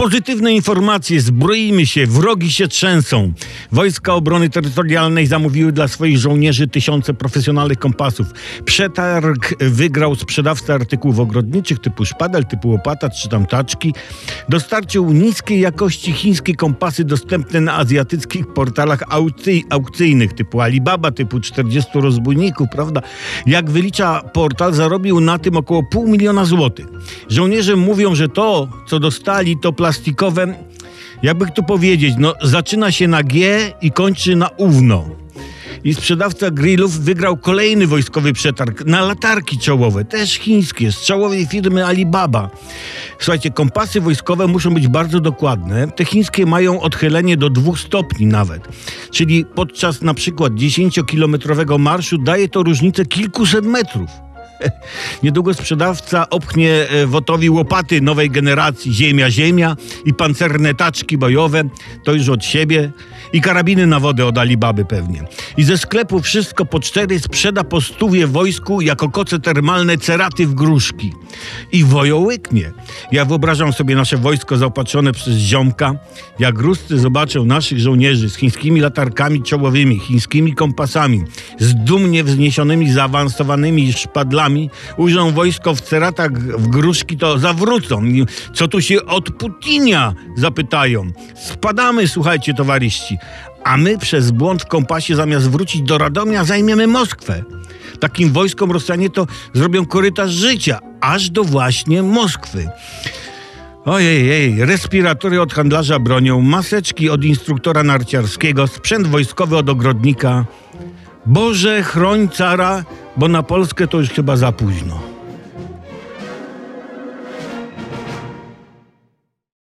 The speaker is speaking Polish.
Pozytywne informacje, zbroimy się, wrogi się trzęsą. Wojska Obrony Terytorialnej zamówiły dla swoich żołnierzy tysiące profesjonalnych kompasów. Przetarg wygrał sprzedawca artykułów ogrodniczych typu szpadel, typu łopata czy tam taczki. Dostarczył niskiej jakości chińskie kompasy dostępne na azjatyckich portalach aukcy- aukcyjnych typu Alibaba, typu 40 rozbójników, prawda? Jak wylicza portal, zarobił na tym około pół miliona złotych. Żołnierze mówią, że to, co dostali, to plastikowe, jakby tu powiedzieć, no zaczyna się na G i kończy na ówno. I sprzedawca grillów wygrał kolejny wojskowy przetarg na latarki czołowe, też chińskie, z czołowej firmy Alibaba. Słuchajcie, kompasy wojskowe muszą być bardzo dokładne. Te chińskie mają odchylenie do dwóch stopni nawet. Czyli podczas na przykład 10-kilometrowego marszu daje to różnicę kilkuset metrów. Niedługo sprzedawca opchnie e, Wotowi łopaty nowej generacji Ziemia, Ziemia i pancerne taczki bojowe, to już od siebie, i karabiny na wodę od Alibaby pewnie. I ze sklepu wszystko po cztery sprzeda po stówie wojsku jako koce termalne ceraty w gruszki. I wojo łyknie. Ja wyobrażam sobie nasze wojsko zaopatrzone przez ziomka, jak ruscy zobaczą naszych żołnierzy z chińskimi latarkami czołowymi, chińskimi kompasami, z dumnie wzniesionymi, zaawansowanymi szpadlami, ujrzą wojsko w ceratach w gruszki, to zawrócą. Co tu się od Putinia zapytają? Spadamy, słuchajcie, towarzyści. A my przez błąd w kompasie zamiast wrócić do Radomia zajmiemy Moskwę. Takim wojskom Rosjanie to zrobią korytarz życia, aż do właśnie Moskwy. Ojej, jej, respiratory od handlarza bronią, maseczki od instruktora narciarskiego, sprzęt wojskowy od ogrodnika. Boże, chroń cara, bo na Polskę to już chyba za późno.